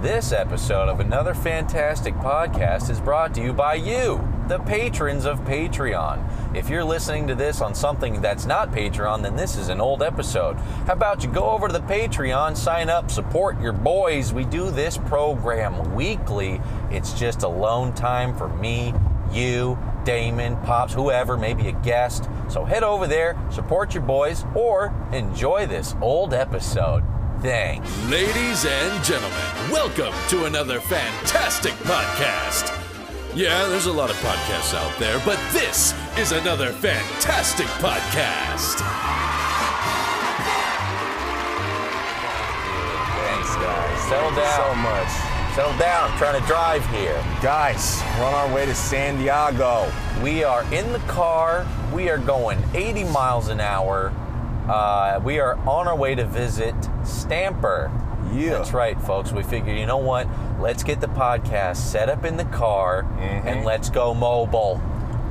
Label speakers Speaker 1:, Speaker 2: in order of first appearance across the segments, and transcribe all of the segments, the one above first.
Speaker 1: This episode of another fantastic podcast is brought to you by you, the patrons of Patreon. If you're listening to this on something that's not Patreon, then this is an old episode. How about you go over to the Patreon, sign up, support your boys? We do this program weekly. It's just alone time for me, you, Damon, Pops, whoever, maybe a guest. So head over there, support your boys, or enjoy this old episode. Thanks.
Speaker 2: Ladies and gentlemen, welcome to another fantastic podcast. Yeah, there's a lot of podcasts out there, but this is another fantastic podcast.
Speaker 1: Thanks, guys. Settle down.
Speaker 3: so much.
Speaker 1: Settle down. I'm trying to drive here.
Speaker 3: Guys, we're on our way to San Diego.
Speaker 1: We are in the car. We are going 80 miles an hour. Uh, we are on our way to visit Stamper.
Speaker 3: Yeah.
Speaker 1: That's right, folks. We figured, you know what? Let's get the podcast set up in the car and let's go mobile.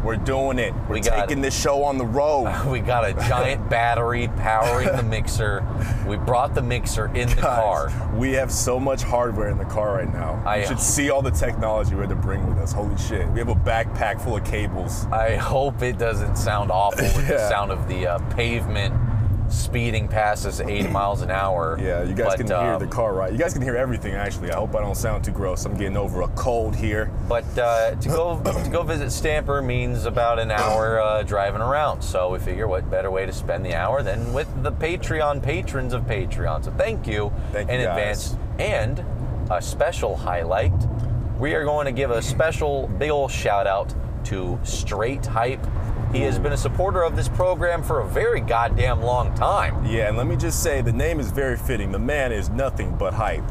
Speaker 3: We're doing it. We're
Speaker 1: We got
Speaker 3: taking this show on the road.
Speaker 1: We got a giant battery powering the mixer. We brought the mixer in the car.
Speaker 3: We have so much hardware in the car right now.
Speaker 1: I-
Speaker 3: you should see all the technology we had to bring with us. Holy shit. We have a backpack full of cables.
Speaker 1: I hope it doesn't sound awful with the sound of the uh, pavement speeding past us 80 miles an hour.
Speaker 3: Yeah, you guys
Speaker 1: But,
Speaker 3: can hear
Speaker 1: um,
Speaker 3: the car right. You guys can hear everything actually. I hope I don't sound too gross. I'm getting over a cold here.
Speaker 1: But uh, to go to go visit Stamper means about an hour uh, driving around. So we figure what better way to spend the hour than with the Patreon patrons of Patreon. So thank you
Speaker 3: Thank
Speaker 1: in
Speaker 3: you,
Speaker 1: advance. And a special highlight: we are going to give a special big ol' shout out to Straight Hype. He has been a supporter of this program for a very goddamn long time.
Speaker 3: Yeah, and let me just say the name is very fitting. The man is nothing but hype.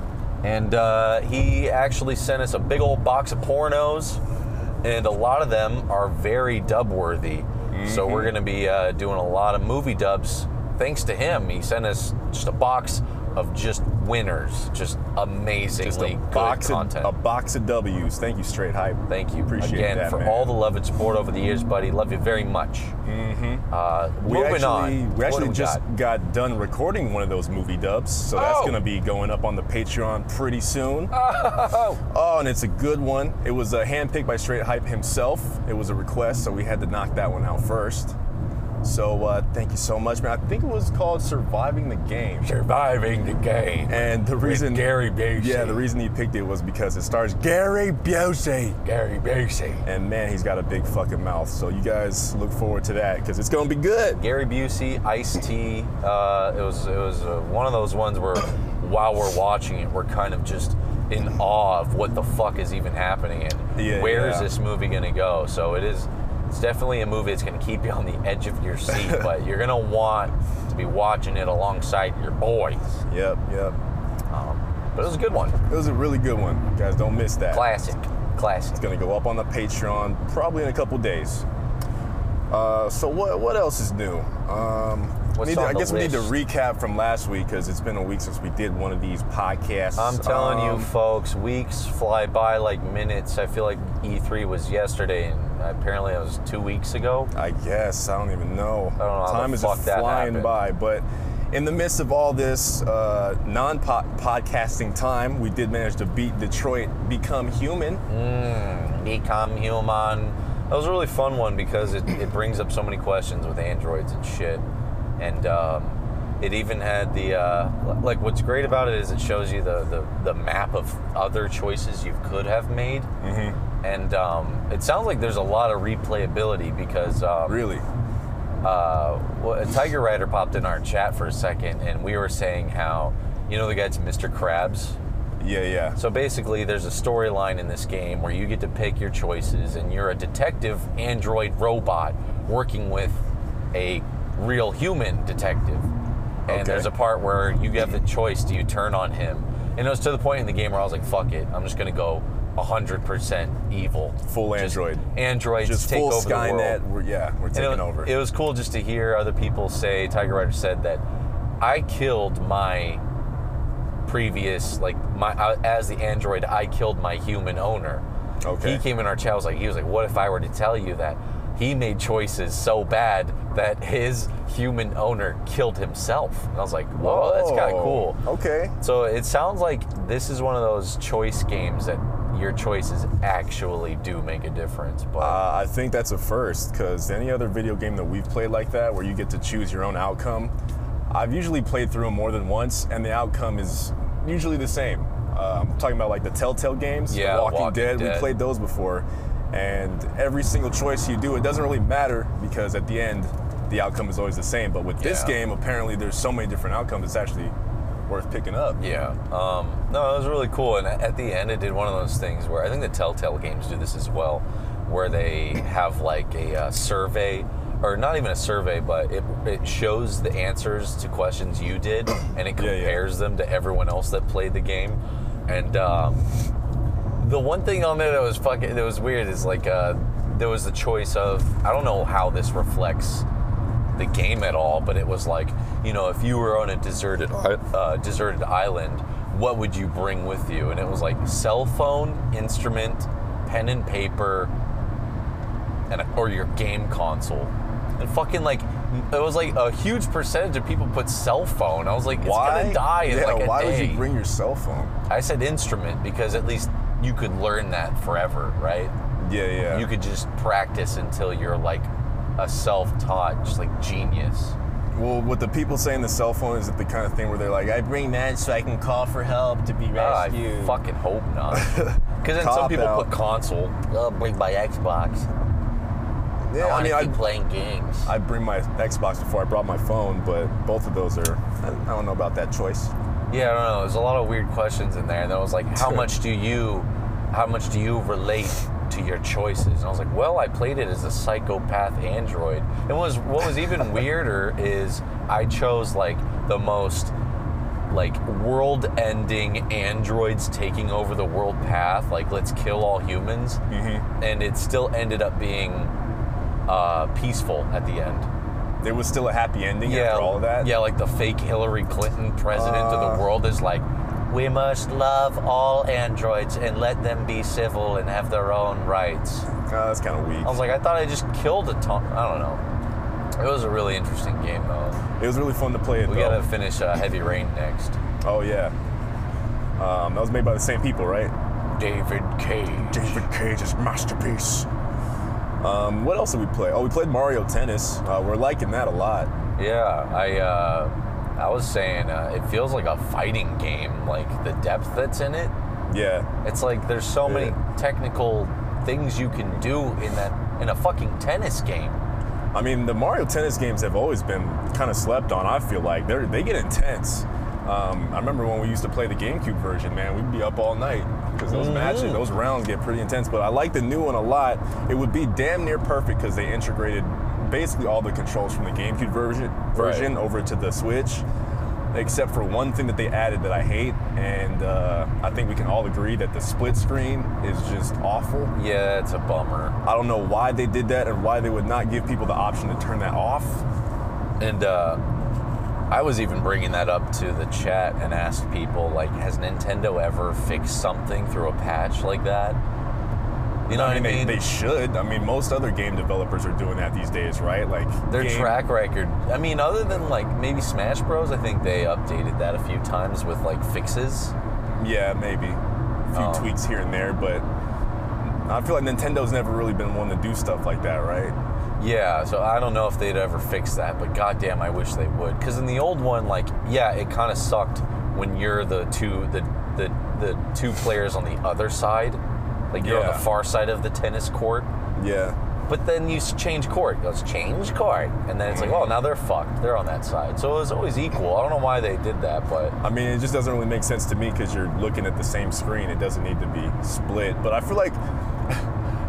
Speaker 1: And uh, he actually sent us a big old box of pornos, and a lot of them are very dub worthy. So
Speaker 3: Mm-hmm.
Speaker 1: we're going to be uh, doing a lot of movie dubs thanks to him. He sent us just a box of just winners, just amazingly
Speaker 3: Just a
Speaker 1: good
Speaker 3: box
Speaker 1: content.
Speaker 3: of a box of W's. Thank you, Straight Hype.
Speaker 1: Thank you
Speaker 3: Appreciate
Speaker 1: again
Speaker 3: that,
Speaker 1: for
Speaker 3: man.
Speaker 1: all the love and support over the years, buddy. Love you very much. Mm-hmm. Uh,
Speaker 3: We
Speaker 1: moving
Speaker 3: actually,
Speaker 1: on.
Speaker 3: we actually
Speaker 1: we
Speaker 3: just
Speaker 1: got?
Speaker 3: got? done recording one of those movie dubs, so that's
Speaker 1: Oh.
Speaker 3: going to be going up on the Patreon pretty soon. Oh. and it's a good one. It was uh, handpicked by Straight Hype himself. It was a request, so we had to knock that one out first. So uh, thank you so much, man. I think it was called "Surviving the Game."
Speaker 1: surviving the game.
Speaker 3: And the reason
Speaker 1: Gary Busey.
Speaker 3: yeah, the reason he picked it was because it stars Gary Busey.
Speaker 1: Gary Busey.
Speaker 3: And man, he's got a big fucking mouth. So you guys look forward to that because it's gonna be good.
Speaker 1: Gary Busey, Ice T. Uh, it was it was uh, one of those ones where while we're watching it, we're kind of just in awe of what the fuck is even happening and
Speaker 3: Yeah,
Speaker 1: where is
Speaker 3: yeah.
Speaker 1: this movie gonna go. So it is. It's definitely a movie that's gonna keep you on the edge of your seat, but you're gonna want to be watching it alongside your boys.
Speaker 3: Yep, yep.
Speaker 1: Um, but it was a good one.
Speaker 3: It was a really good one. Guys, don't miss that.
Speaker 1: Classic. Classic.
Speaker 3: It's gonna go up on the Patreon probably in a couple days. Uh, so what what else is new? Um,
Speaker 1: What's
Speaker 3: need to-
Speaker 1: on
Speaker 3: I guess we need to recap from last week because it's been a week since we did one of these podcasts.
Speaker 1: I'm telling you,
Speaker 3: Um,
Speaker 1: folks, weeks fly by like minutes. I feel like E3 was yesterday, and apparently it was two weeks ago.
Speaker 3: I guess I don't even know.
Speaker 1: I don't know how
Speaker 3: Time is just flying by, but. In the midst of all this uh, non-podcasting time, we did manage to beat Detroit Become Human.
Speaker 1: Become human. That was a really fun one because it, it brings up so many questions with androids and shit. And um, it even had the, uh, like, what's great about it is it shows you the, the, the map of other choices you could have made. Mm-hmm. And um, it sounds like there's a lot of replayability because. Um,
Speaker 3: Really?
Speaker 1: uh, well, a Tiger Rider popped in our chat for a second, and we were saying how, you know, the guy's Mr. Krabs.
Speaker 3: Yeah, yeah.
Speaker 1: So basically, there's a storyline in this game where you get to pick your choices, and you're a detective android robot working with a real human detective. And
Speaker 3: Okay.
Speaker 1: there's a part where you have the choice: do you turn on him? And it was to the point in the game where I was like, "Fuck it, I'm just gonna go 100% evil,
Speaker 3: Full
Speaker 1: Just
Speaker 3: android.
Speaker 1: androids
Speaker 3: Just
Speaker 1: take
Speaker 3: full
Speaker 1: over the world."
Speaker 3: Skynet. We're, yeah, we're taking
Speaker 1: it,
Speaker 3: over.
Speaker 1: It was cool just to hear other people say. Tiger Rider said that I killed my previous, like my uh, as the android, I killed my human owner.
Speaker 3: Okay.
Speaker 1: He came in our chat. Was like, he was like, "What if I were to tell you that he made choices so bad that his human owner killed himself. And I was like, whoa, that's kind of cool.
Speaker 3: Okay.
Speaker 1: So it sounds like this is one of those choice games that your choices actually do make a difference. But
Speaker 3: Uh, I think that's a first because any other video game that we've played like that, where you get to choose your own outcome, I've usually played through them more than once, and the outcome is usually the same. Uh, I'm talking about like the Telltale games,
Speaker 1: Yeah,
Speaker 3: The Walking,
Speaker 1: Walking
Speaker 3: Dead.
Speaker 1: Dead.
Speaker 3: We played those before, and every single choice you do, it doesn't really matter because at the end, the outcome is always the same. But with this
Speaker 1: Yeah.
Speaker 3: game, apparently there's so many different outcomes. It's actually worth picking up.
Speaker 1: Yeah. Um, no, it was really cool. And at the end, it did one of those things where I think the Telltale games do this as well, where they have like a uh, survey, or not even a survey, but it, it shows the answers to questions you did and it
Speaker 3: Yeah, yeah.
Speaker 1: compares them to everyone else that played the game. And um, the one thing on there that was fucking, that was weird is like uh, there was the choice of, I don't know how this reflects the game at all, but it was like, you know, if you were on a deserted uh, deserted island, what would you bring with you? And it was like cell phone, instrument, pen and paper, and or your game console. And fucking like, it was like a huge percentage of people put cell phone. I was like, it's
Speaker 3: Why?
Speaker 1: gonna die in
Speaker 3: yeah,
Speaker 1: like a
Speaker 3: why
Speaker 1: day.
Speaker 3: would you bring your cell phone?
Speaker 1: I said instrument because at least you could learn that forever, right?
Speaker 3: Yeah, yeah.
Speaker 1: You could just practice until you're like a self-taught, just like genius.
Speaker 3: Well, what the people say in the cell phone is it the kind of thing where they're like, I bring that so I can call for help to be
Speaker 1: Ah, I
Speaker 3: rescued.
Speaker 1: fucking hope not. Because then some people
Speaker 3: out.
Speaker 1: put console. I'll bring my Xbox.
Speaker 3: yeah,
Speaker 1: I
Speaker 3: I mean, I,
Speaker 1: keep playing games.
Speaker 3: I bring my Xbox before I brought my phone, but both of those are, I I don't know about that choice.
Speaker 1: Yeah, I don't know. There's a lot of weird questions in there. And I was like, how much do you, how much do you relate to your choices? And I was like, well, I played it as a psychopath android. And what was what was even weirder is I chose like the most like world-ending androids taking over the world path. Like let's kill all humans.
Speaker 3: Mm-hmm.
Speaker 1: and it still ended up being uh, peaceful at the end.
Speaker 3: There was still a happy ending yeah, after all of that.
Speaker 1: Yeah, like the fake Hillary Clinton president of
Speaker 3: Uh.
Speaker 1: the world is like, we must love all androids and let them be civil and have their own rights.
Speaker 3: Uh, that's kind of weak.
Speaker 1: I was like, I thought I just killed a ton. I don't know. It was a really interesting game though.
Speaker 3: it was really fun to play it
Speaker 1: We
Speaker 3: though.
Speaker 1: gotta finish uh, Heavy Rain next.
Speaker 3: Oh yeah. Um, that was made by the same people, right?
Speaker 1: David Cage.
Speaker 3: David Cage's masterpiece. Um, what else did we play? Oh, we played Mario Tennis. Uh, we're liking that a lot.
Speaker 1: Yeah, I uh, I was saying uh, it feels like a fighting game. Like the depth that's in it.
Speaker 3: Yeah.
Speaker 1: It's like there's so many technical things you can do in that in a fucking tennis game.
Speaker 3: I mean, the Mario Tennis games have always been kind of slept on. I feel like they they get intense. Um, I remember when we used to play the GameCube version, man, we'd be up all night because those matches, those rounds get pretty intense. But I like the new one a lot. It would be damn near perfect because they integrated basically all the controls from the GameCube version version over to the Switch, except for one thing that they added that I hate, and uh, I think we can all agree that the split screen is just awful.
Speaker 1: Yeah, it's a bummer.
Speaker 3: I don't know why they did that and why they would not give people the option to turn that off.
Speaker 1: And uh, I was even bringing that up to the chat and asked people like, has Nintendo ever fixed something through a patch like that? You know
Speaker 3: I mean,
Speaker 1: what I mean?
Speaker 3: They, they should. I mean, most other game developers are doing that these days, right? Like
Speaker 1: Their
Speaker 3: game-
Speaker 1: track record. I mean, other than like maybe Smash Bros, I think they updated that a few times with like fixes.
Speaker 3: Yeah, maybe a few
Speaker 1: Oh.
Speaker 3: tweaks here and there, but I feel like Nintendo's never really been one to do stuff like that, right?
Speaker 1: Yeah, so I don't know if they'd ever fix that, but goddamn, I wish they would. Because in the old one, like, yeah, it kind of sucked when you're the two the, the the two players on the other side, like you're on the far side of the tennis court.
Speaker 3: Yeah.
Speaker 1: But then you change court. It goes change court, and then it's like, oh, now they're fucked. They're on that side. So it was always equal. I don't know why they did that, but
Speaker 3: I mean, it just doesn't really make sense to me because you're looking at the same screen. It doesn't need to be split. But I feel like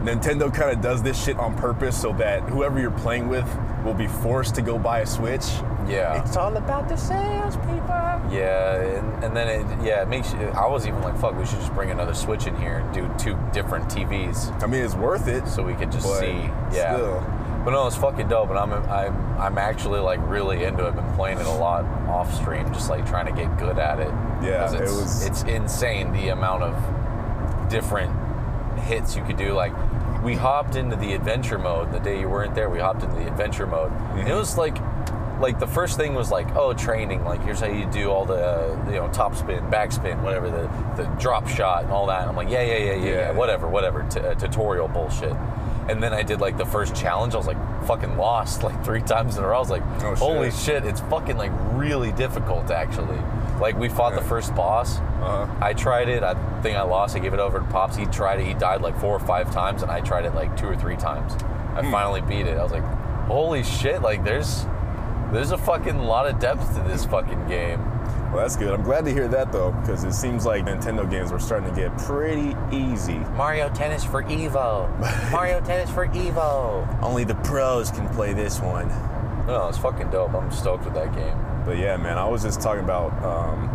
Speaker 3: Nintendo kind of does this shit on purpose so that whoever you're playing with will be forced to go buy a Switch.
Speaker 1: yeah.
Speaker 3: It's all about the sales, people.
Speaker 1: Yeah, and, and then it yeah it makes you. I was even like, fuck, we should just bring another Switch in here and do two different TVs.
Speaker 3: I mean, it's worth it.
Speaker 1: so we could just
Speaker 3: But
Speaker 1: see. Yeah.
Speaker 3: still.
Speaker 1: But no, it's fucking dope, and I'm I'm I'm actually like really into it. I've been playing it a lot off stream, just like trying to get good at it.
Speaker 3: Yeah,
Speaker 1: 'Cause
Speaker 3: it was-
Speaker 1: It's insane the amount of different hits you could do. Like we hopped into the adventure mode the day you weren't there. We hopped into the adventure mode. And it was like, like the first thing was like, oh, training. Like here's how you do all the, uh, you know, top spin, back spin, whatever the the drop shot and all that. And I'm like, yeah, yeah, yeah, yeah, yeah,
Speaker 3: Yeah.
Speaker 1: whatever, whatever. T- uh, tutorial bullshit. And then I did like the first challenge. I was like fucking lost like three times in a row. I was like,
Speaker 3: Oh, shit.
Speaker 1: holy shit, it's fucking like really difficult actually. Like we fought the first boss.
Speaker 3: Uh-huh.
Speaker 1: I tried it. I think I lost. I gave it over to Pops. He tried it. He died like four or five times, and I tried it like two or three times. I
Speaker 3: Hmm.
Speaker 1: finally beat it. I was like, holy shit! Like there's there's a fucking lot of depth to this fucking game.
Speaker 3: Well, that's good. I'm glad to hear that though, because it seems like Nintendo games were starting to get pretty easy.
Speaker 1: Mario Tennis for Evo. Mario Tennis for Evo.
Speaker 3: Only the pros can play this one.
Speaker 1: No, it's fucking dope. I'm stoked with that game.
Speaker 3: But yeah, man, I was just talking about um,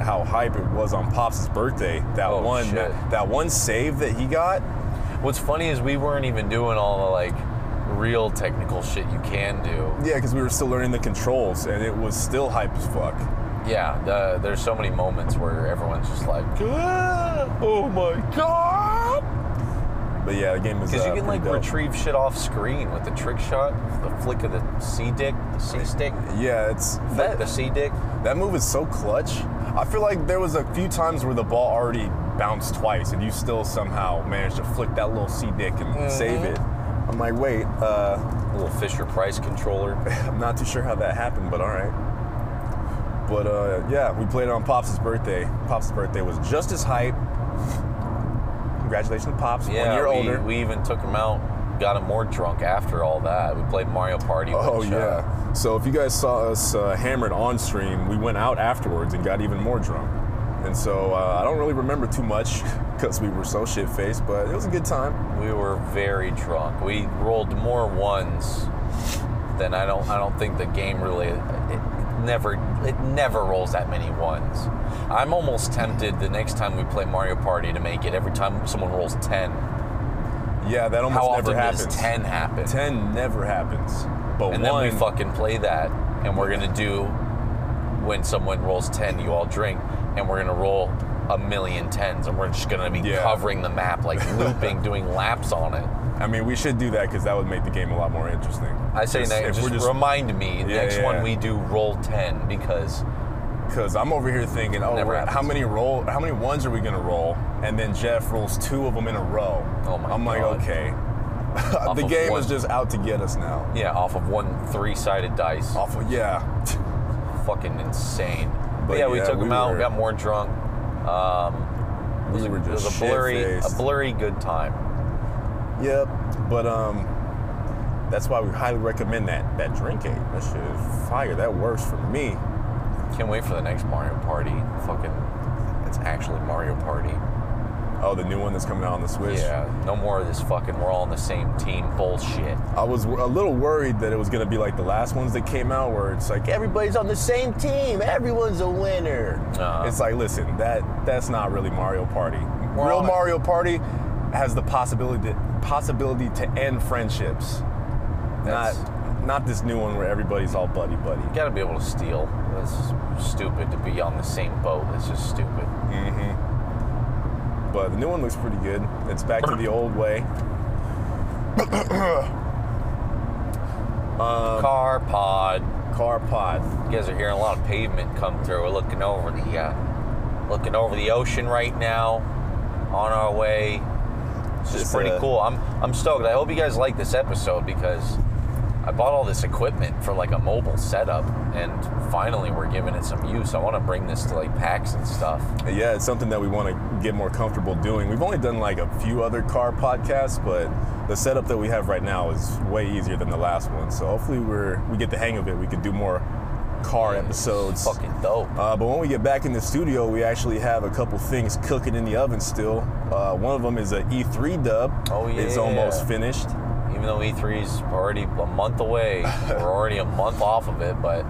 Speaker 3: how hype it was on Pops' birthday. That
Speaker 1: Oh,
Speaker 3: one, that, that one save that he got.
Speaker 1: What's funny is we weren't even doing all the like real technical shit you can do.
Speaker 3: Yeah, because we were still learning the controls, and it was still hype as fuck.
Speaker 1: Yeah, the, there's so many moments where everyone's just like, "Ah, oh my god.
Speaker 3: But yeah, the game is.
Speaker 1: Because
Speaker 3: uh,
Speaker 1: you can like
Speaker 3: dope.
Speaker 1: retrieve shit off screen with the trick shot, the flick of the C dick, the C stick,
Speaker 3: Yeah, it's that.
Speaker 1: the C dick.
Speaker 3: That move is so clutch. I feel like there was a few times where the ball already bounced twice, and you still somehow managed to flick that little C dick and
Speaker 1: Mm-hmm.
Speaker 3: save it. I'm like, wait, uh,
Speaker 1: Little Fisher Price controller.
Speaker 3: I'm not too sure how that happened, but all right. But uh, yeah, we played it on Pops' birthday. Pops' birthday was just as hype. Congratulations, Pops.
Speaker 1: Yeah,
Speaker 3: one year
Speaker 1: we,
Speaker 3: older.
Speaker 1: we even took him out, got him more drunk after all that. We played Mario Party.
Speaker 3: Oh
Speaker 1: uh,
Speaker 3: yeah. So if you guys saw us uh, hammered on stream, we went out afterwards and got even more drunk. And so uh, I don't really remember too much because we were so shit faced, but it was a good time.
Speaker 1: we were very drunk. We rolled more ones than I don't. I don't think the game really. It never. It never rolls that many ones. I'm almost tempted the next time we play Mario Party to make it every time someone rolls ten.
Speaker 3: Yeah, that almost
Speaker 1: How
Speaker 3: never
Speaker 1: often
Speaker 3: happens.
Speaker 1: does ten happen?
Speaker 3: Ten never happens. But
Speaker 1: and then we fucking play that, and we're gonna do when someone rolls ten, you all drink, and we're gonna roll a million tens, and we're just gonna be
Speaker 3: Yeah.
Speaker 1: covering the map, like looping, doing laps on it.
Speaker 3: I mean, we should do that because that would make the game a lot more interesting.
Speaker 1: I say
Speaker 3: Just-
Speaker 1: next, just,
Speaker 3: just
Speaker 1: remind me
Speaker 3: Yeah,
Speaker 1: next
Speaker 3: yeah.
Speaker 1: one we do roll ten because
Speaker 3: Because I'm over here thinking, oh, how many roll? How many ones are we gonna roll? And then Jeff rolls two of them in a row.
Speaker 1: Oh my
Speaker 3: I'm like, okay. the game
Speaker 1: one.
Speaker 3: is just out to get us now.
Speaker 1: yeah, off of one three-sided dice,
Speaker 3: Awful. Yeah.
Speaker 1: fucking insane. But
Speaker 3: But
Speaker 1: yeah, we
Speaker 3: yeah,
Speaker 1: took
Speaker 3: we
Speaker 1: them out,
Speaker 3: were-
Speaker 1: got more drunk. Um, it was,
Speaker 3: We
Speaker 1: a,
Speaker 3: were
Speaker 1: it was a blurry, a blurry good time.
Speaker 3: Yep. But um, that's why we highly recommend that that drink aid. That shit is fire. That works for me.
Speaker 1: Can't wait for the next Mario Party. Fucking, it's actually Mario Party.
Speaker 3: Oh, the new one that's coming out on the Switch.
Speaker 1: Yeah, no more of this fucking we're all on the same team bullshit.
Speaker 3: I was a little worried that it was gonna be like the last ones that came out, where it's like everybody's on the same team, everyone's a winner.
Speaker 1: Uh-huh.
Speaker 3: It's like, listen, that that's not really Mario Party.
Speaker 1: We're
Speaker 3: Real Mario Party has the possibility possibility to end friendships.
Speaker 1: That's-
Speaker 3: Not not this new one where everybody's all buddy buddy.
Speaker 1: You gotta be able to steal. That's stupid to be on the same boat. It's just stupid.
Speaker 3: But the new one looks pretty good. It's back to the old way. Um,
Speaker 1: Car pod.
Speaker 3: Car pod.
Speaker 1: You guys are hearing a lot of pavement come through. We're looking over the uh, looking over the ocean right now, on our way. This
Speaker 3: is
Speaker 1: pretty
Speaker 3: uh,
Speaker 1: cool. I'm I'm stoked. I hope you guys like this episode because I bought all this equipment for like a mobile setup, and finally we're giving it some use. I want to bring this to like packs and stuff.
Speaker 3: Yeah, it's something that we want to get more comfortable doing. We've only done like a few other car podcasts, but the setup that we have right now is way easier than the last one. So hopefully we're we get the hang of it. We could do more car episodes.
Speaker 1: Fucking dope.
Speaker 3: Uh, but when we get back in the studio, we actually have a couple things cooking in the oven still. Uh, one of them is a E3 dub.
Speaker 1: Oh, yeah.
Speaker 3: It's almost finished.
Speaker 1: Even though E3's already a month away, we're already a month off of it, but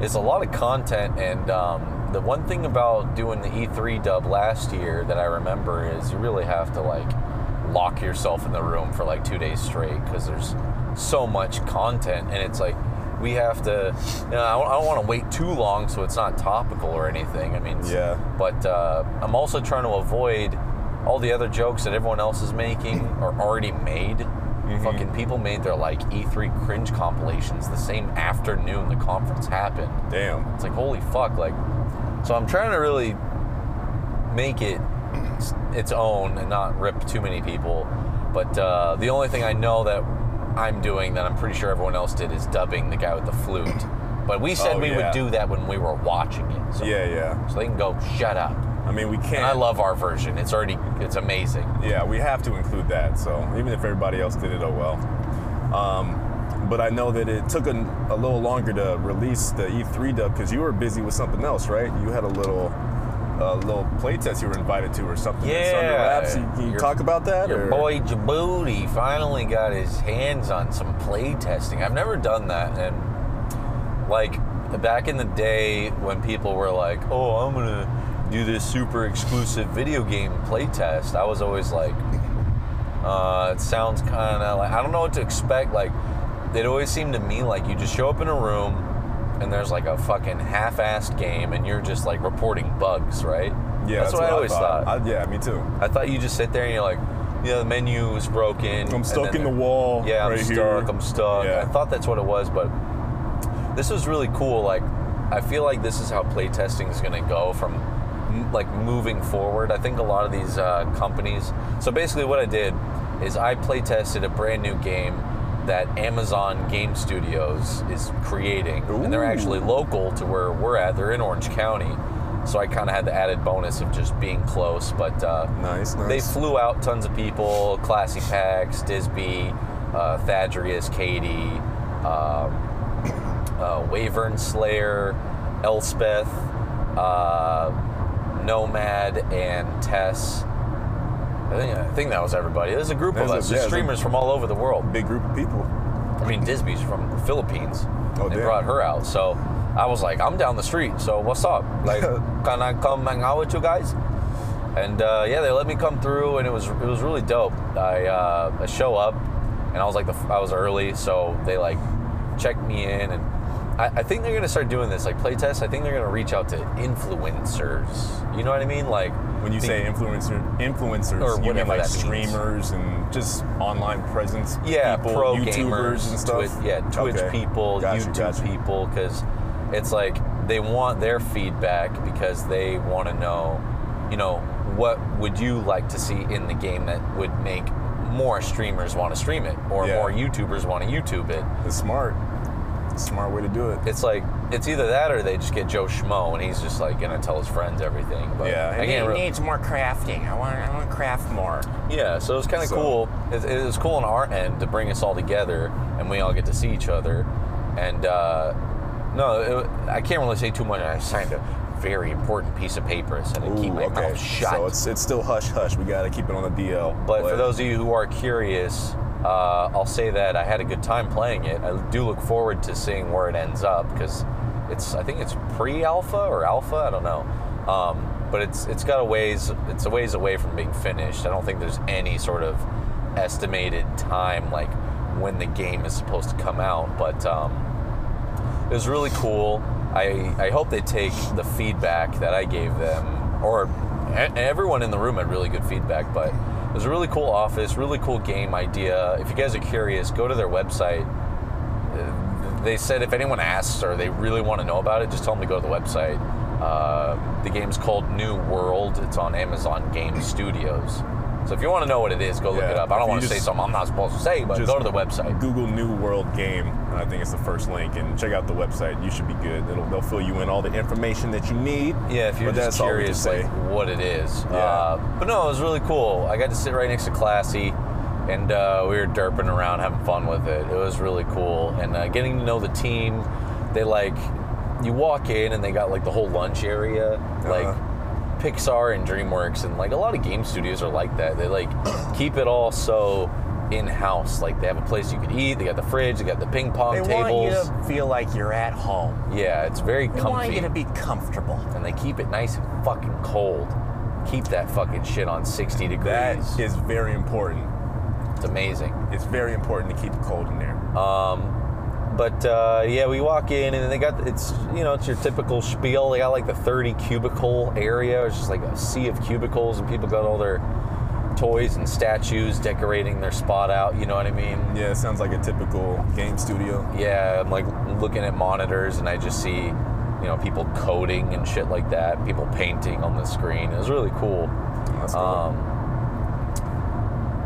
Speaker 1: it's a lot of content. And um, the one thing about doing the E3 dub last year that I remember is you really have to like lock yourself in the room for like two days straight because there's so much content, and it's like we have to. You know, I don't, don't want to wait too long so it's not topical or anything. I mean,
Speaker 3: Yeah.
Speaker 1: but uh, I'm also trying to avoid all the other jokes that everyone else is making are already made.
Speaker 3: Mm-hmm.
Speaker 1: Fucking people made their like E3 cringe compilations the same afternoon the conference happened.
Speaker 3: Damn.
Speaker 1: It's like holy fuck, like. So I'm trying to really make it its own and not rip too many people. But uh, the only thing I know that I'm doing that I'm pretty sure everyone else did is dubbing the guy with the flute. But we said
Speaker 3: Oh,
Speaker 1: we
Speaker 3: yeah.
Speaker 1: would do that when we were watching it. So,
Speaker 3: Yeah, yeah.
Speaker 1: so they can go shut up.
Speaker 3: I mean, we can't.
Speaker 1: And I love our version. It's already it's amazing.
Speaker 3: Yeah, we have to include that. So even if everybody else did it, oh well. Um, but I know that it took a, a little longer to release the E3 dub because you were busy with something else, right? You had a little a little playtest you were invited to or something.
Speaker 1: Yeah.
Speaker 3: wraps. You- Can you
Speaker 1: Your-
Speaker 3: talk about that?
Speaker 1: Your
Speaker 3: or?
Speaker 1: boy Djibouti finally got his hands on some play testing. I've never done that, and like back in the day when people were like, "Oh, I'm gonna do this super exclusive video game play test," I was always like, uh, "It sounds kind of like I don't know what to expect." Like it always seemed to me like you just show up in a room. And there's like a fucking half-assed game, and you're just like reporting bugs, right?
Speaker 3: Yeah,
Speaker 1: that's, what, I always thought.
Speaker 3: I, yeah, me too.
Speaker 1: I thought you just sit there and you're like, you know, the menu is broken.
Speaker 3: I'm stuck in the wall.
Speaker 1: Yeah, I'm
Speaker 3: right
Speaker 1: stuck.
Speaker 3: here.
Speaker 1: I'm stuck.
Speaker 3: Yeah.
Speaker 1: I thought that's what it was, but this was really cool. Like, I feel like this is how playtesting is going to go from like moving forward. I think a lot of these uh, companies. So basically, what I did is I play tested a brand new game that Amazon Game Studios is creating, and they're actually local to where we're at. They're in Orange County. So I kind of had the added bonus of just being close, but uh,
Speaker 3: Nice,
Speaker 1: they flew out tons of people Classy Pax, Disby, uh, Thadrius, Katie, um, uh, Wavern Slayer, Elspeth, uh, Nomad, and Tess. I think, I think that was everybody. There's a group of
Speaker 3: There's a-
Speaker 1: us,
Speaker 3: yeah,
Speaker 1: just
Speaker 3: there's a-
Speaker 1: streamers from all over the world.
Speaker 3: Big group of people.
Speaker 1: I mean, Disby's from the Philippines.
Speaker 3: Oh,
Speaker 1: they
Speaker 3: damn.
Speaker 1: brought her out. So I was like, I'm down the street. So what's up? Like, can I come hang out with you guys? And uh, yeah, they let me come through, and it was it was really dope. I, uh, I show up, and I was like, the, I was early, so they like checked me in, and I, I think they're gonna start doing this like playtests. I think they're gonna reach out to influencers. You know what I mean? Like
Speaker 3: When you say influencer, influencers,
Speaker 1: Or
Speaker 3: you mean like
Speaker 1: that means.
Speaker 3: streamers and just online presence
Speaker 1: yeah,
Speaker 3: people,
Speaker 1: pro
Speaker 3: YouTubers
Speaker 1: gamers,
Speaker 3: and stuff.
Speaker 1: Twi- yeah, Twitch
Speaker 3: Okay.
Speaker 1: people,
Speaker 3: Got you,
Speaker 1: YouTube
Speaker 3: got you.
Speaker 1: people, because it's like they want their feedback because they want to know, you know, what would you like to see in the game that would make more streamers want to stream it or
Speaker 3: Yeah.
Speaker 1: more YouTubers want to YouTube it.
Speaker 3: It's smart. It's smart way to do it.
Speaker 1: It's like it's either that or they just get Joe Schmo and he's just like gonna tell his friends everything. But
Speaker 3: Yeah,
Speaker 1: I can't.
Speaker 4: needs more crafting. I want, I want to craft more.
Speaker 1: Yeah, so it was kind of
Speaker 3: So-
Speaker 1: cool. It, it was cool on our end to bring us all together, and we all get to see each other. And uh, no, it, I can't really say too much. I signed a very important piece of paper and said to keep my
Speaker 3: okay.
Speaker 1: mouth shut.
Speaker 3: So it's it's still hush hush. We gotta keep it on the DL.
Speaker 1: but for those of you who are curious, uh, I'll say that I had a good time playing it. I do look forward to seeing where it ends up because it's I think it's pre-alpha or alpha. I don't know. Um, but it's it's got a ways it's a ways away from being finished. I don't think there's any sort of estimated time like when the game is supposed to come out. But um, it was really cool. I, I hope they take the feedback that I gave them, or everyone in the room had really good feedback. But it was a really cool office, really cool game idea. If you guys are curious, go to their website. They said if anyone asks or they really want to know about it, just tell them to go to the website. Uh, the game's called New World. It's on Amazon Game Studios. So if you want to know what it is, go look
Speaker 3: Yeah,
Speaker 1: it up. I don't want to say something I'm not supposed to say, but go to the website.
Speaker 3: Google New World Game. I think it's the first link, and check out the website. You should be good. It'll, they'll fill you in all the information that you need.
Speaker 1: Yeah, if you're just curious,
Speaker 3: say.
Speaker 1: like what it is.
Speaker 3: Yeah.
Speaker 1: Uh, but no, it was really cool. I got to sit right next to Classy, and uh, we were derping around, having fun with it. It was really cool, and uh, getting to know the team. They like, you walk in, and they got like the whole lunch area, like.
Speaker 3: Uh-huh.
Speaker 1: Pixar and DreamWorks and like a lot of game studios are like that. They like keep it all so in-house. Like they have a place you could eat. They got the fridge. They got the ping pong
Speaker 4: They
Speaker 1: tables.
Speaker 4: want you to feel like you're at home.
Speaker 1: yeah, it's very
Speaker 4: They
Speaker 1: comfy
Speaker 4: want you to be comfortable.
Speaker 1: and they keep it nice and fucking cold. Keep that fucking shit on 60 degrees.
Speaker 3: That is very important.
Speaker 1: it's amazing.
Speaker 3: It's very important to keep it cold in there.
Speaker 1: Um, but uh, yeah, we walk in and they got it's you know it's your typical spiel. They got like the 30 cubicle area. It's just like a sea of cubicles, and people got all their toys and statues decorating their spot out. You know what I mean?
Speaker 3: Yeah, it sounds like a typical game studio.
Speaker 1: Yeah, I'm like looking at monitors and I just see, you know, people coding and shit like that. People painting on the screen. It was really cool.
Speaker 3: That's cool.
Speaker 1: Um,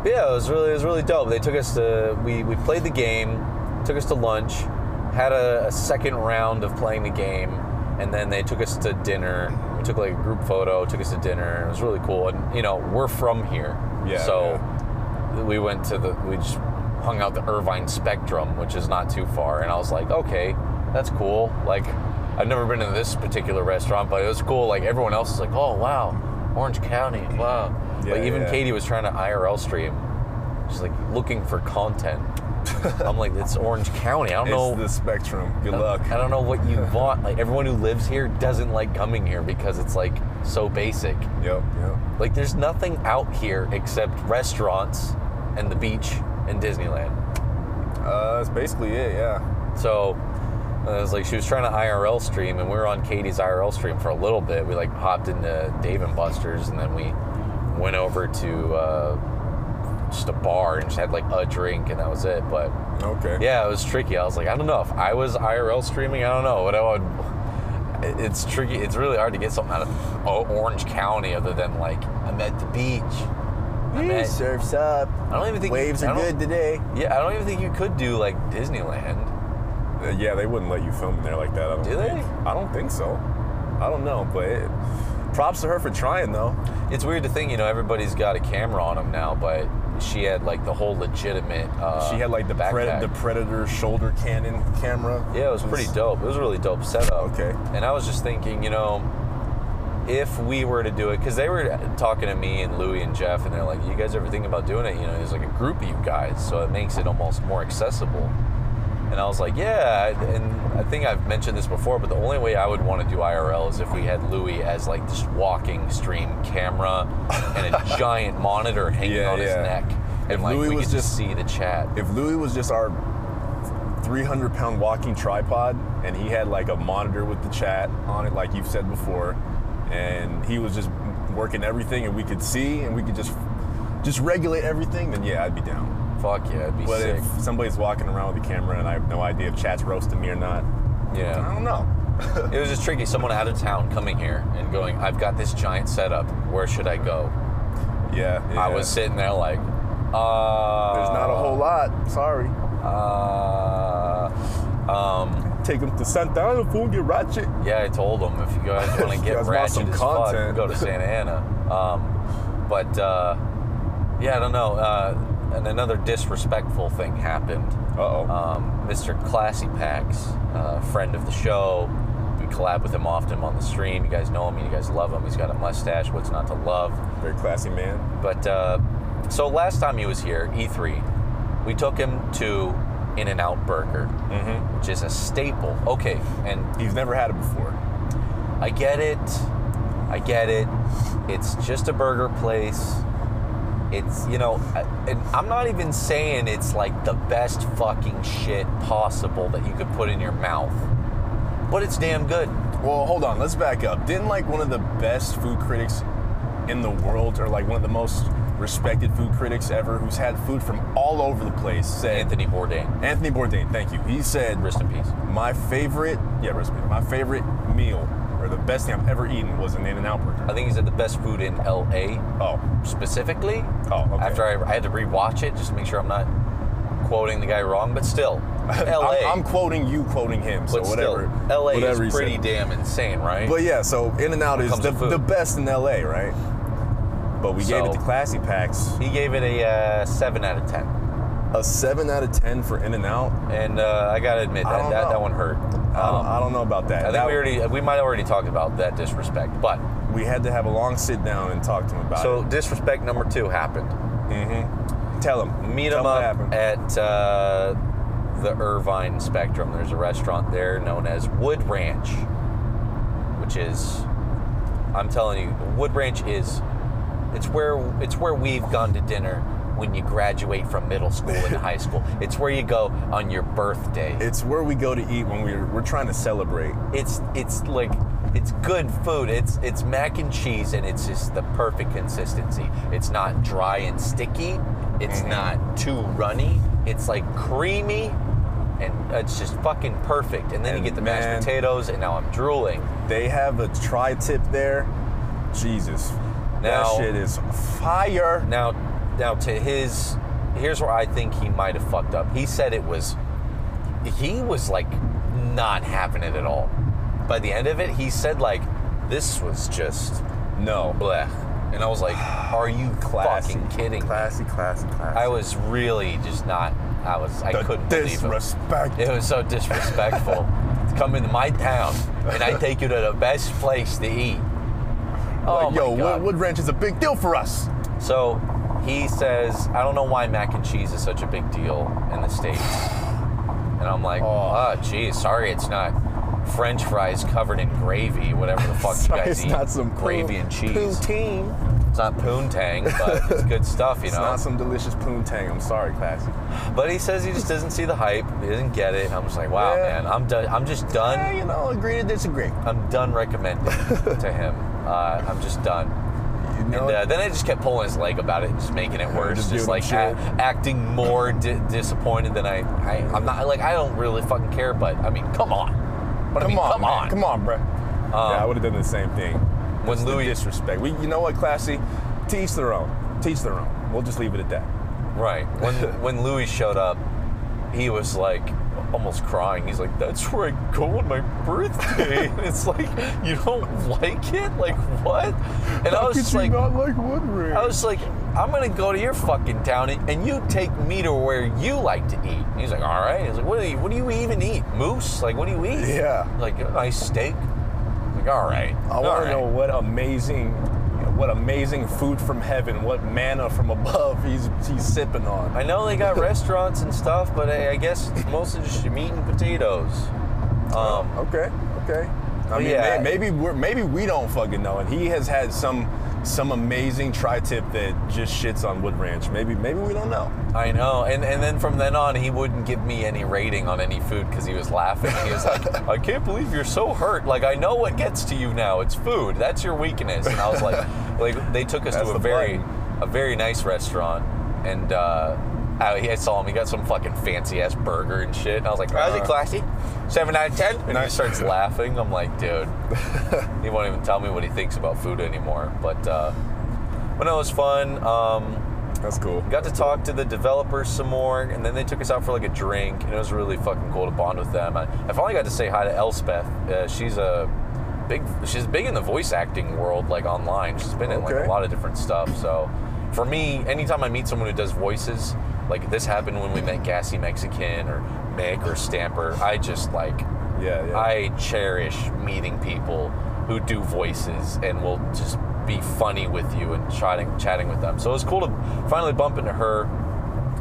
Speaker 1: yeah, it was really it was really dope. They took us to we we played the game, took us to lunch, had a, a second round of playing the game, and then they took us to dinner. We took like a group photo, took us to dinner. It was really cool. And you know, we're from here,
Speaker 3: Yeah,
Speaker 1: so we went to the we just hung out the Irvine Spectrum, which is not too far. And I was like, okay, that's cool. Like, I've never been to this particular restaurant, but it was cool. Like everyone else is like, oh wow, Orange County, wow.
Speaker 3: Yeah,
Speaker 1: like even
Speaker 3: yeah.
Speaker 1: Katie was trying to IRL stream. She's like looking for content. I'm like, it's Orange County. I don't
Speaker 3: it's
Speaker 1: know.
Speaker 3: the spectrum. Good
Speaker 1: I-
Speaker 3: luck.
Speaker 1: I don't know what you want. Like everyone who lives here doesn't like coming here because it's like so basic.
Speaker 3: Yep, yep.
Speaker 1: Like there's nothing out here except restaurants and the beach and Disneyland.
Speaker 3: Uh, that's basically it. Yeah.
Speaker 1: So uh, it was like she was trying to IRL stream, and we were on Katie's IRL stream for a little bit. We like hopped into Dave and Buster's, and then we went over to uh, just a bar and just had like a drink, and that was it. But
Speaker 3: Okay.
Speaker 1: yeah, it was tricky. I was like, I don't know if I was IRL streaming. I don't know what I would. It's tricky. It's really hard to get something out of Orange County other than like I'm at the beach. I'm at,
Speaker 3: surfs up.
Speaker 1: I don't even think
Speaker 3: Waves
Speaker 1: I
Speaker 3: are good today.
Speaker 1: Yeah, I don't even think you could do like Disneyland.
Speaker 3: Uh, yeah, they wouldn't let you film in there like that. I don't
Speaker 1: Do they?
Speaker 3: think. I don't think so. I don't know, but it, props to her for trying though.
Speaker 1: It's weird to think, you know, everybody's got a camera on them now, but she had like the whole legitimate. Uh,
Speaker 3: she had like the pred- the Predator shoulder cannon camera.
Speaker 1: Yeah, it was pretty dope. It was a really dope setup.
Speaker 3: Okay.
Speaker 1: And I was just thinking, you know, if we were to do it, because they were talking to me and Louie and Jeff, and they're like, "You guys ever think about doing it?" You know, there's like a group of you guys, so it makes it almost more accessible. And I was like, "Yeah." And I think I've mentioned this before, but the only way I would want to do IRL is if we had Louie as like this walking stream camera and a giant monitor hanging
Speaker 3: Yeah,
Speaker 1: on his
Speaker 3: yeah.
Speaker 1: neck, and
Speaker 3: If
Speaker 1: like
Speaker 3: Louis
Speaker 1: we
Speaker 3: was
Speaker 1: could just
Speaker 3: just-
Speaker 1: see the chat.
Speaker 3: If Louis was just our 300 pound walking tripod and he had like a monitor with the chat on it, like you've said before, and he was just working everything and we could see and we could just just regulate everything, then yeah, I'd be down.
Speaker 1: Fuck yeah, it'd be
Speaker 3: But
Speaker 1: sick.
Speaker 3: if somebody's walking around with a camera and I have no idea if chat's roasting me or not,
Speaker 1: yeah.
Speaker 3: I don't know.
Speaker 1: It was just tricky. Someone out of town coming here and going, I've got this giant setup. Where should I go?
Speaker 3: Yeah,
Speaker 1: I was sitting there like, uh.
Speaker 3: There's not a whole lot. Sorry.
Speaker 1: Uh, um,
Speaker 3: Take them to Santa Ana, fool, get ratchet.
Speaker 1: yeah, I told them if you guys want to get ratchet
Speaker 3: some
Speaker 1: as fuck,
Speaker 3: content.
Speaker 1: go to Santa Ana. Um, but uh, yeah, I don't know. Uh, and another disrespectful thing happened.
Speaker 3: Oh.
Speaker 1: Um, Mr. Classy Pax, uh, friend of the show. We collab with him often on the stream. You guys know him. You guys love him. He's got a mustache. What's not to love?
Speaker 3: Very classy man.
Speaker 1: But uh, so last time he was here, E3, we took him to In N Out Burger,
Speaker 3: Mm-hmm.
Speaker 1: which is a staple. Okay, and
Speaker 3: He's never had it before.
Speaker 1: I get it. I get it. It's just a burger place. It's, you know, and I'm not even saying it's like the best fucking shit possible that you could put in your mouth, but it's damn good.
Speaker 3: Well, hold on. Let's back up. Didn't like one of the best food critics in the world, or like one of the most respected food critics ever, who's had food from all over the place, say
Speaker 1: Anthony Bourdain,
Speaker 3: Anthony Bourdain. Thank you. He said
Speaker 1: rest in peace.
Speaker 3: my favorite, yeah, rest in peace. my favorite meal the best thing I've ever eaten was an In-N-Out burger.
Speaker 1: I think he said the best food in LA
Speaker 3: Oh,
Speaker 1: specifically.
Speaker 3: oh, okay.
Speaker 1: After I, I had to rewatch it just to make sure I'm not quoting the guy wrong, but still, LA.
Speaker 3: I'm, I'm quoting you, quoting him. So
Speaker 1: but
Speaker 3: whatever.
Speaker 1: still, LA
Speaker 3: whatever
Speaker 1: is pretty damn insane, right?
Speaker 3: But yeah, so In and Out is the, the best in LA, right? But we gave it
Speaker 1: So-
Speaker 3: to Classy Pax
Speaker 1: he gave it a uh, seven out of ten,
Speaker 3: a seven out of ten for In and Out.
Speaker 1: and uh, I gotta admit
Speaker 3: I
Speaker 1: that that,
Speaker 3: know.
Speaker 1: that one hurt.
Speaker 3: I, don't,
Speaker 1: Um,
Speaker 3: I don't know about that.
Speaker 1: I think
Speaker 3: That-
Speaker 1: we already we might already talked about that disrespect, but
Speaker 3: we had to have a long sit down and talk to him about it.
Speaker 1: so disrespect number two happened.
Speaker 3: it. Tell him.
Speaker 1: Meet
Speaker 3: Tell
Speaker 1: him up at uh, the Irvine Spectrum. There's a restaurant there known as Wood Ranch, which is, I'm telling you, Wood Ranch is, it's where it's where we've gone to dinner when you graduate from middle school and high school. It's where you go on your birthday.
Speaker 3: It's where we go to eat when we're we're trying to celebrate.
Speaker 1: It's it's like it's good food. It's it's mac and cheese and it's just the perfect consistency. It's not dry and sticky. It's
Speaker 3: Mm-hmm.
Speaker 1: not too runny. It's like creamy and it's just fucking perfect. And then
Speaker 3: And
Speaker 1: you get the
Speaker 3: man-
Speaker 1: mashed potatoes and now I'm drooling.
Speaker 3: They have a tri-tip there. Jesus,
Speaker 1: Now-
Speaker 3: that shit is fire.
Speaker 1: Now, now to his, here's where I think he might have fucked up. He said it was, he was like not having it at all. By the end of it, he said like, this was just
Speaker 3: No,
Speaker 1: bleh. And I was like, are you
Speaker 3: classy,
Speaker 1: fucking kidding?
Speaker 3: Classy, classy, classy.
Speaker 1: I was really just not. I was. I
Speaker 3: the
Speaker 1: couldn't believe it.
Speaker 3: disrespect.
Speaker 1: It was so disrespectful. to come into my town and I take you to the best place to eat. Oh
Speaker 3: Like,
Speaker 1: my
Speaker 3: yo, Wood Ranch is a big deal for us.
Speaker 1: So he says, I don't know why mac and cheese is such a big deal in the States. And I'm like,
Speaker 3: Oh.
Speaker 1: oh, geez, sorry it's not French fries covered in gravy, whatever the fuck you guys
Speaker 3: it's
Speaker 1: eat.
Speaker 3: It's not some
Speaker 1: gravy
Speaker 3: poon-
Speaker 1: and cheese.
Speaker 3: Poutine.
Speaker 1: It's not poontang, but it's good stuff, you
Speaker 3: It's
Speaker 1: know.
Speaker 3: It's not some delicious poontang. I'm sorry, classy.
Speaker 1: But he says he just doesn't see the hype. He doesn't get it. I'm just like, wow,
Speaker 3: Yeah.
Speaker 1: man. I'm done. I'm just done.
Speaker 3: Eh, you know, agree to disagree.
Speaker 1: I'm done recommending to him. Uh, I'm just done.
Speaker 3: Know,
Speaker 1: And uh, then I just kept pulling his leg about it, and just making it worse,
Speaker 3: Just
Speaker 1: just, like a- acting more di- disappointed than I, I. I'm not like I don't really fucking care, but I mean, come on. But I
Speaker 3: come
Speaker 1: mean,
Speaker 3: on,
Speaker 1: come
Speaker 3: man.
Speaker 1: on.
Speaker 3: come on, bro. yeah, I would have done the same thing.
Speaker 1: When
Speaker 3: That's
Speaker 1: Louis-
Speaker 3: disrespect, we, you know what, classy, teach their own. Teach their own. We'll just leave it at that.
Speaker 1: Right. When when Louis showed up, he was like almost crying. He's like, "That's where I go on my birthday." and it's like, you don't like it? Like what? And I was just like,
Speaker 3: not like Wood Ranch?
Speaker 1: I was like, I'm gonna go to your fucking town and- and you take me to where you like to eat. And he's like, all right. He's like, what do you, what do you even eat? Moose? Like, what do you eat?
Speaker 3: Yeah.
Speaker 1: Like a nice steak. I'm like, all right.
Speaker 3: I want to know what amazing, what amazing food from heaven, what manna from above he's he's sipping on.
Speaker 1: I know they got restaurants and stuff, but I, I guess mostly just meat and potatoes. Um,
Speaker 3: Okay, okay. I mean,
Speaker 1: yeah.
Speaker 3: may- maybe we're maybe we don't fucking know, and he has had some some amazing tri-tip that just shits on Wood Ranch. Maybe maybe we don't know.
Speaker 1: I know, and and then from then on, he wouldn't give me any rating on any food because he was laughing. He was like, "I can't believe you're so hurt. Like I know what gets to you now. It's food. That's your weakness." And I was like, like they took us
Speaker 3: That's
Speaker 1: to a very
Speaker 3: button.
Speaker 1: a very nice restaurant, and uh, I, I saw him. He got some fucking fancy ass burger and shit. And I was like, "How's it
Speaker 3: Uh-huh.
Speaker 1: classy? Seven out of 10? And he starts laughing. I'm like, dude, he won't even tell me what he thinks about food anymore. But uh, but no, it was fun. Um,
Speaker 3: That's cool.
Speaker 1: Got to talk to the developers some more, and then they took us out for like a drink, and it was really fucking cool to bond with them. I, I finally got to say hi to Elspeth. Uh, she's a big, she's big in the voice acting world, like online. She's been in like a lot of different stuff. So for me, anytime I meet someone who does voices, like this happened when we met Gassy Mexican or Mick or Stamper, I just like
Speaker 3: Yeah, yeah.
Speaker 1: I cherish meeting people who do voices and will just be funny with you and chatting chatting with them. So it was cool to finally bump into her,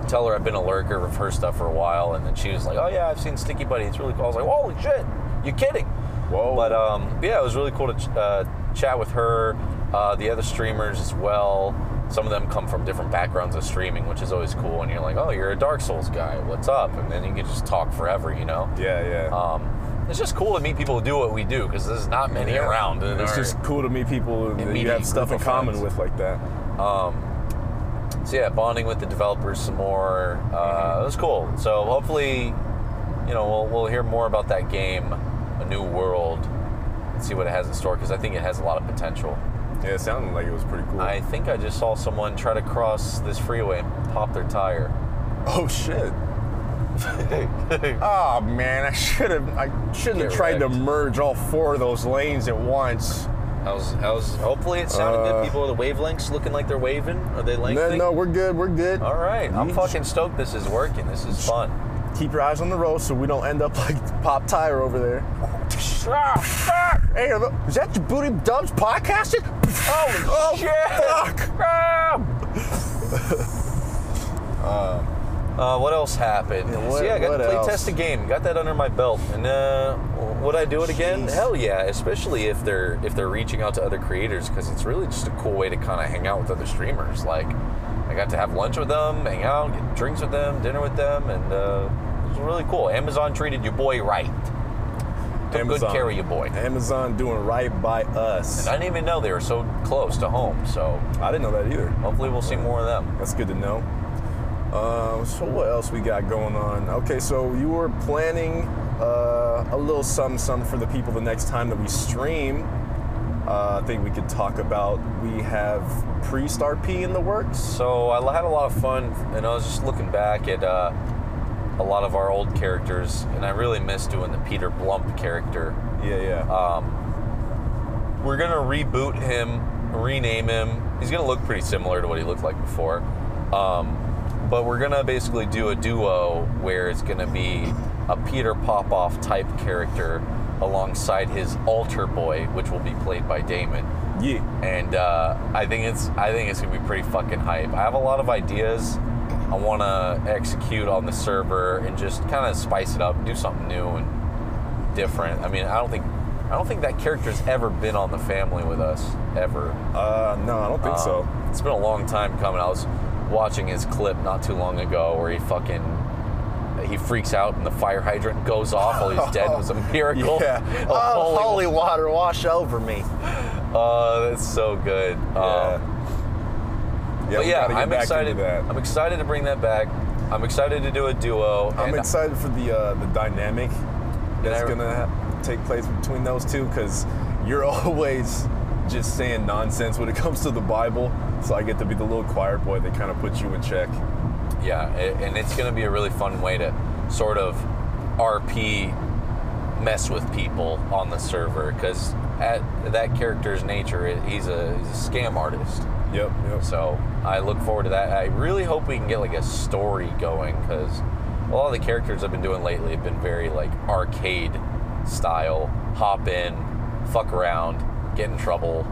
Speaker 1: tell her I've been a lurker of her stuff for a while, and then she was like, "Oh yeah, I've seen Sticky Buddy. It's really cool." I was like, "Holy shit, You're kidding?"
Speaker 3: Whoa.
Speaker 1: But um, yeah, it was really cool to ch- uh, chat with her, uh, the other streamers as well. Some of them come from different backgrounds of streaming, which is always cool. And you're like, "Oh, you're a Dark Souls guy. What's up?" And then you can just talk forever, you know.
Speaker 3: yeah, yeah.
Speaker 1: Um, it's just cool to meet people who do what we do because there's not many
Speaker 3: Yeah.
Speaker 1: around.
Speaker 3: It's just cool to meet people that you have stuff in common
Speaker 1: friends.
Speaker 3: with like that.
Speaker 1: so yeah, bonding with the developers some more. Uh, it was cool. So hopefully, you know, we'll, we'll hear more about that game, A New World, and see what it has in store because I think it has a lot of potential.
Speaker 3: Yeah, it sounded like it was pretty cool.
Speaker 1: I think I just saw someone try to cross this freeway and pop their tire.
Speaker 3: oh shit. Oh man, I should have. I shouldn't have
Speaker 1: Get
Speaker 3: tried to merge all four of those lanes at once.
Speaker 1: How's, how's, hopefully it sounded
Speaker 3: Uh,
Speaker 1: good. People with the wavelengths looking like they're waving. Are they
Speaker 3: No,
Speaker 1: lengthening?
Speaker 3: no, we're good. We're good.
Speaker 1: All right, I'm
Speaker 3: You
Speaker 1: fucking stoked. This is working. This is fun.
Speaker 3: Keep your eyes on the road so we don't end up like Pop Tire over there. Fuck! Hey, look, is that your Booty Dubs podcasting?
Speaker 1: Holy
Speaker 3: Oh,
Speaker 1: shit! Uh, what else happened?
Speaker 3: Yeah, what-
Speaker 1: so yeah, I got to play
Speaker 3: else?
Speaker 1: test a game. Got that under my belt, and uh, Would I do it again?
Speaker 3: Jeez.
Speaker 1: Hell yeah! Especially if they're if they're reaching out to other creators because it's really just a cool way to kind of hang out with other streamers. Like, I got to have lunch with them, hang out, get drinks with them, dinner with them, and uh, it was really cool. Amazon treated your boy right. Took good care of your boy.
Speaker 3: Amazon doing right by us.
Speaker 1: And I didn't even know they were so close to home. So
Speaker 3: I didn't know that either.
Speaker 1: hopefully we'll see more of them.
Speaker 3: That's good to know. Um, so what else we got going on? Okay, so you were planning uh, a little something, something for the people the next time that we stream. Uh, I think we could talk about. We have pre-star P in the works.
Speaker 1: So I had a lot of fun, and I was just looking back at uh, a lot of our old characters, and I really miss doing the Peter Blump character.
Speaker 3: Yeah, yeah.
Speaker 1: Um, we're gonna reboot him, rename him. He's gonna look pretty similar to what he looked like before, um, but we're gonna basically do a duo where it's gonna be a Peter Popoff type character alongside his altar boy, which will be played by Damon
Speaker 3: yeah.
Speaker 1: and uh, I think it's I think it's gonna be pretty fucking hype. I have a lot of ideas I want to execute on the server and just kind of spice it up, do something new and different. I mean, I don't think I don't think that character's ever been on the family with us ever.
Speaker 3: Uh, no, I don't think so.
Speaker 1: Um, It's been a long time coming. I was watching his clip not too long ago where he fucking he freaks out and the fire hydrant goes off while he's dead. It was a miracle.
Speaker 3: Yeah.
Speaker 1: Oh,
Speaker 4: Oh,
Speaker 1: holy
Speaker 4: holy water, wash over me.
Speaker 1: Oh, that's so good.
Speaker 3: Yeah.
Speaker 1: Um,
Speaker 3: Yeah,
Speaker 1: but yeah, I'm excited. I'm excited to bring that back. I'm excited to do a duo.
Speaker 3: I'm excited for the uh, the dynamic that's
Speaker 1: I-
Speaker 3: gonna take place between those two because you're always just saying nonsense when it comes to the Bible. So I get to be the little choir boy that kind of puts you in check.
Speaker 1: Yeah, and it's going to be a really fun way to sort of RP mess with people on the server because at that character's nature, he's a he's a scam artist.
Speaker 3: Yep, yep.
Speaker 1: So I look forward to that. I really hope we can get like a story going because a lot of the characters I've been doing lately have been very like arcade style. Hop in, fuck around, get in trouble,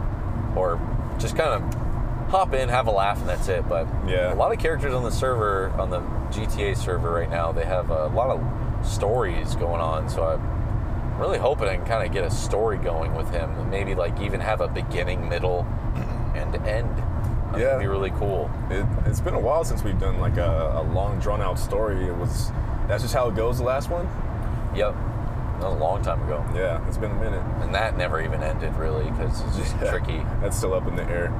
Speaker 1: or just kind of hop in, have a laugh, and that's it. But
Speaker 3: Yeah.
Speaker 1: a lot of characters on the server, on the GTA server right now, they have a lot of stories going on. So I'm really hoping I can kind of get a story going with him, and maybe like even have a beginning, middle, and end. That
Speaker 3: Yeah.
Speaker 1: would be really cool.
Speaker 3: It, it's been a while since we've done like a, a long drawn out story. It was that's just how it goes. The last one.
Speaker 1: Yep, that was a long time ago,
Speaker 3: Yeah, it's been a minute.
Speaker 1: and that never even ended really because it's just
Speaker 3: Yeah,
Speaker 1: tricky.
Speaker 3: That's still up in the air.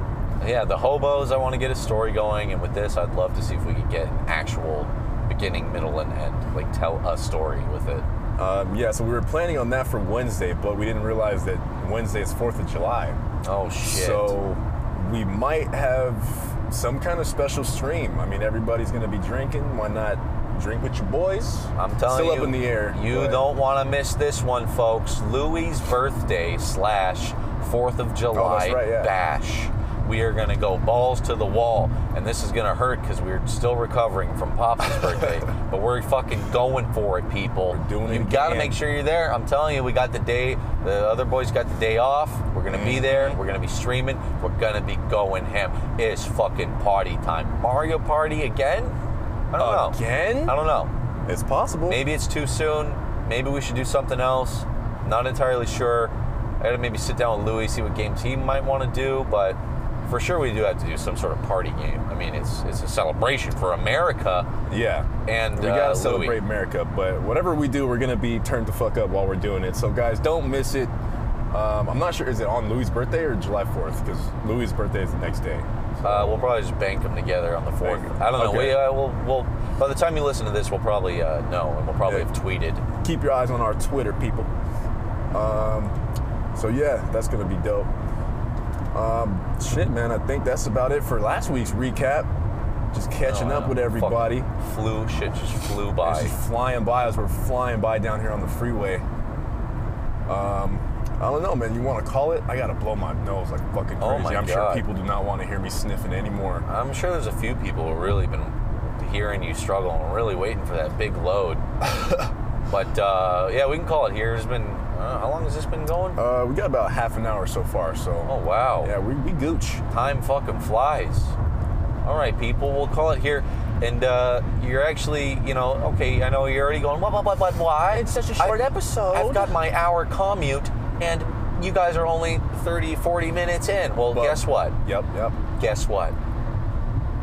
Speaker 1: Yeah, the hobos. I want to get a story going, and with this, I'd love to see if we could get an actual beginning, middle, and end. Like tell a story with it.
Speaker 3: Um, yeah, so we were planning on that for Wednesday, but we didn't realize that Wednesday is Fourth of July.
Speaker 1: Oh shit.
Speaker 3: So we might have some kind of special stream. I mean, everybody's going to be drinking. Why not drink with your boys?
Speaker 1: I'm telling you.
Speaker 3: Still
Speaker 1: you,
Speaker 3: up in the air.
Speaker 1: You
Speaker 3: but-
Speaker 1: don't want to miss this one, folks. Louis' birthday slash Fourth of oh, July
Speaker 3: Oh, right, yeah.
Speaker 1: bash. We are gonna go balls to the wall, and this is gonna hurt because we're still recovering from Papa's birthday. but we're fucking going for it, people.
Speaker 3: We're doing it
Speaker 1: You gotta make sure you're there. I'm telling you, we got the day. The other boys got the day off. We're gonna be there.
Speaker 3: Mm-hmm.
Speaker 1: We're gonna be streaming. We're gonna be going ham. It's fucking party time. Mario Party again? I don't know.
Speaker 3: Again?
Speaker 1: I don't know.
Speaker 3: It's possible.
Speaker 1: Maybe it's too soon. Maybe we should do something else. Not entirely sure. I gotta maybe sit down with Louis, see what games he might want to do, but for sure we do have to do some sort of party game. I mean, it's it's a celebration for America,
Speaker 3: Yeah.
Speaker 1: and
Speaker 3: We
Speaker 1: uh,
Speaker 3: gotta
Speaker 1: Louis.
Speaker 3: celebrate America, but whatever we do, we're gonna be turned the fuck up while we're doing it. So guys, don't miss it. Um, I'm not sure is it on Louis' birthday or July 4th? Because Louis' birthday is the next day.
Speaker 1: Uh, we'll probably just bank them together on the fourth.
Speaker 3: Bank 'em.
Speaker 1: I don't know.
Speaker 3: Okay.
Speaker 1: We uh, we'll, we'll by the time you listen to this, we'll probably uh, know, and we'll probably
Speaker 3: Yeah.
Speaker 1: have tweeted.
Speaker 3: Keep your eyes on our Twitter, people. Um, so yeah, that's gonna be dope. Um, shit, man, I think that's about it for last week's recap. Just catching
Speaker 1: Oh,
Speaker 3: up with everybody.
Speaker 1: Flew shit just flew by.
Speaker 3: It's just flying by as we're flying by down here on the freeway. Um, I don't know, man. You want to call it? I gotta blow my nose like fucking crazy.
Speaker 1: Oh
Speaker 3: I'm sure people do not want to hear me sniffing anymore.
Speaker 1: I'm sure there's a few people who really been hearing you struggle and really waiting for that big load. but uh, yeah, we can call it here. It's been uh, how long has this been going?
Speaker 3: Uh, we got about half an hour so far, so
Speaker 1: oh wow,
Speaker 3: yeah, we, we gooch.
Speaker 1: time fucking flies. All right, people, we'll call it here. and uh, you're actually, you know, okay, I know you're already going, what, what, what, what, why?
Speaker 4: It's such a short
Speaker 1: I-
Speaker 4: episode.
Speaker 1: I've got my hour commute, and you guys are only 30, 40 minutes in. Well,
Speaker 3: Well-
Speaker 1: guess what?
Speaker 3: Yep, yep.
Speaker 1: Guess what?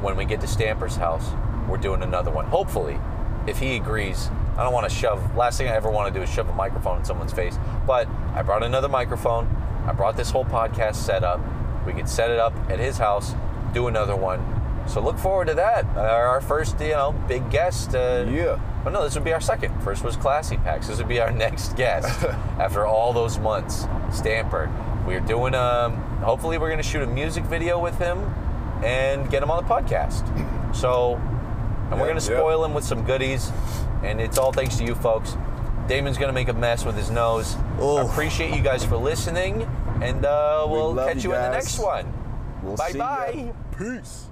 Speaker 1: When we get to Stamper's house, we're doing another one. Hopefully, if he agrees. I don't want to shove. Last thing I ever want to do is shove a microphone in someone's face. But I brought another microphone. I brought this whole podcast set up. We could set it up at his house, do another one. So look forward to that. Our first, you know, big guest. Uh,
Speaker 3: Yeah.
Speaker 1: But no, this would be our second. First was Classy Pax. This would be our next guest after all those months. Stamper. We're doing. Um, hopefully, we're going to shoot a music video with him and get him on the podcast. So, and we're going to
Speaker 3: yeah.
Speaker 1: spoil him with some goodies, and it's all thanks to you folks. Damon's going to make a mess with his nose. I
Speaker 3: Oh.
Speaker 1: appreciate you guys for listening, and uh,
Speaker 3: We
Speaker 1: we'll catch
Speaker 3: you
Speaker 1: you in the next one.
Speaker 3: We'll
Speaker 1: Bye
Speaker 3: see ya.
Speaker 1: bye.
Speaker 3: Peace.